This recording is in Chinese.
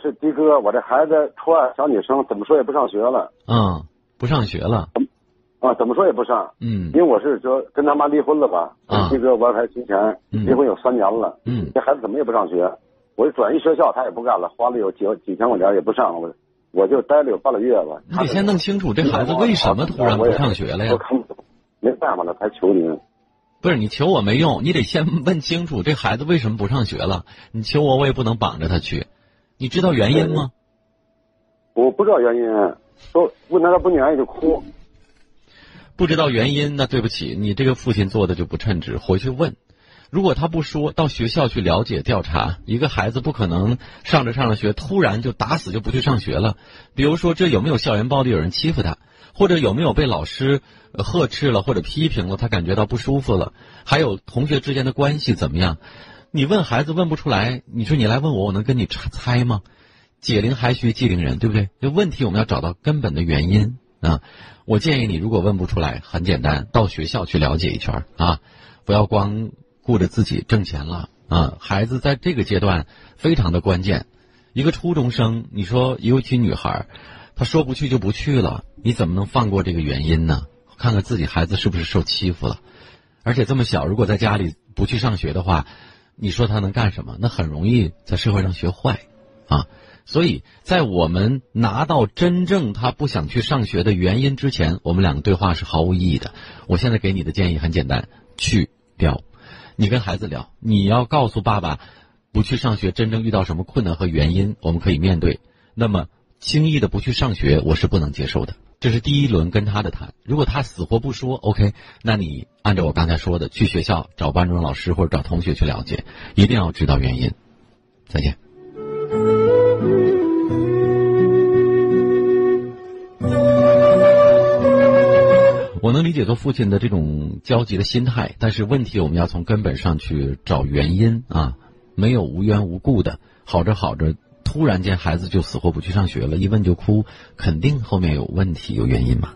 是的哥，我这孩子初二小女生，怎么说也不上学了。嗯，不上学了。啊，怎么说也不上。嗯因为我是说跟他妈离婚了吧，啊的哥我还提前嗯离婚有三年了，嗯这孩子怎么也不上学，我就转一学校，他也不干了，花了有几几千块钱也不上，我我就待了有半个月吧。你得先弄清楚这孩子为什么突然不上学了呀我？看不懂，没办法了，才求您。不是你求我没用，你得先问清楚这孩子为什么不上学了。你求我，我也不能绑着他去。你知道原因吗？我不知道原因，说问他他不愿意就哭。不知道原因，那对不起，你这个父亲做的就不称职，回去问。如果他不说，到学校去了解调查。一个孩子不可能上着上着学，突然就打死就不去上学了。比如说，这有没有校园暴力，有人欺负他，或者有没有被老师呃呵斥了或者批评了，他感觉到不舒服了，还有同学之间的关系怎么样？你问孩子问不出来，你说你来问我，我能跟你猜吗？解铃还须系铃人，对不对？这问题我们要找到根本的原因啊。我建议你，如果问不出来，很简单，到学校去了解一圈啊，不要光顾着自己挣钱了啊。孩子在这个阶段非常的关键，一个初中生，你说尤其女孩，她说不去就不去了，你怎么能放过这个原因呢？看看自己孩子是不是受欺负了，而且这么小，如果在家里不去上学的话，你说他能干什么？那很容易在社会上学坏，啊。所以在我们拿到真正他不想去上学的原因之前，我们两个对话是毫无意义的。我现在给你的建议很简单，去聊。你跟孩子聊，你要告诉爸爸，不去上学真正遇到什么困难和原因，我们可以面对。那么轻易的不去上学，我是不能接受的。这是第一轮跟他的谈。如果他死活不说，OK，那你按照我刚才说的，去学校找班主任老师或者找同学去了解，一定要知道原因。再见。我能理解做父亲的这种焦急的心态，但是问题我们要从根本上去找原因啊，没有无缘无故的，好着好着，突然间孩子就死活不去上学了，一问就哭，肯定后面有问题有原因嘛。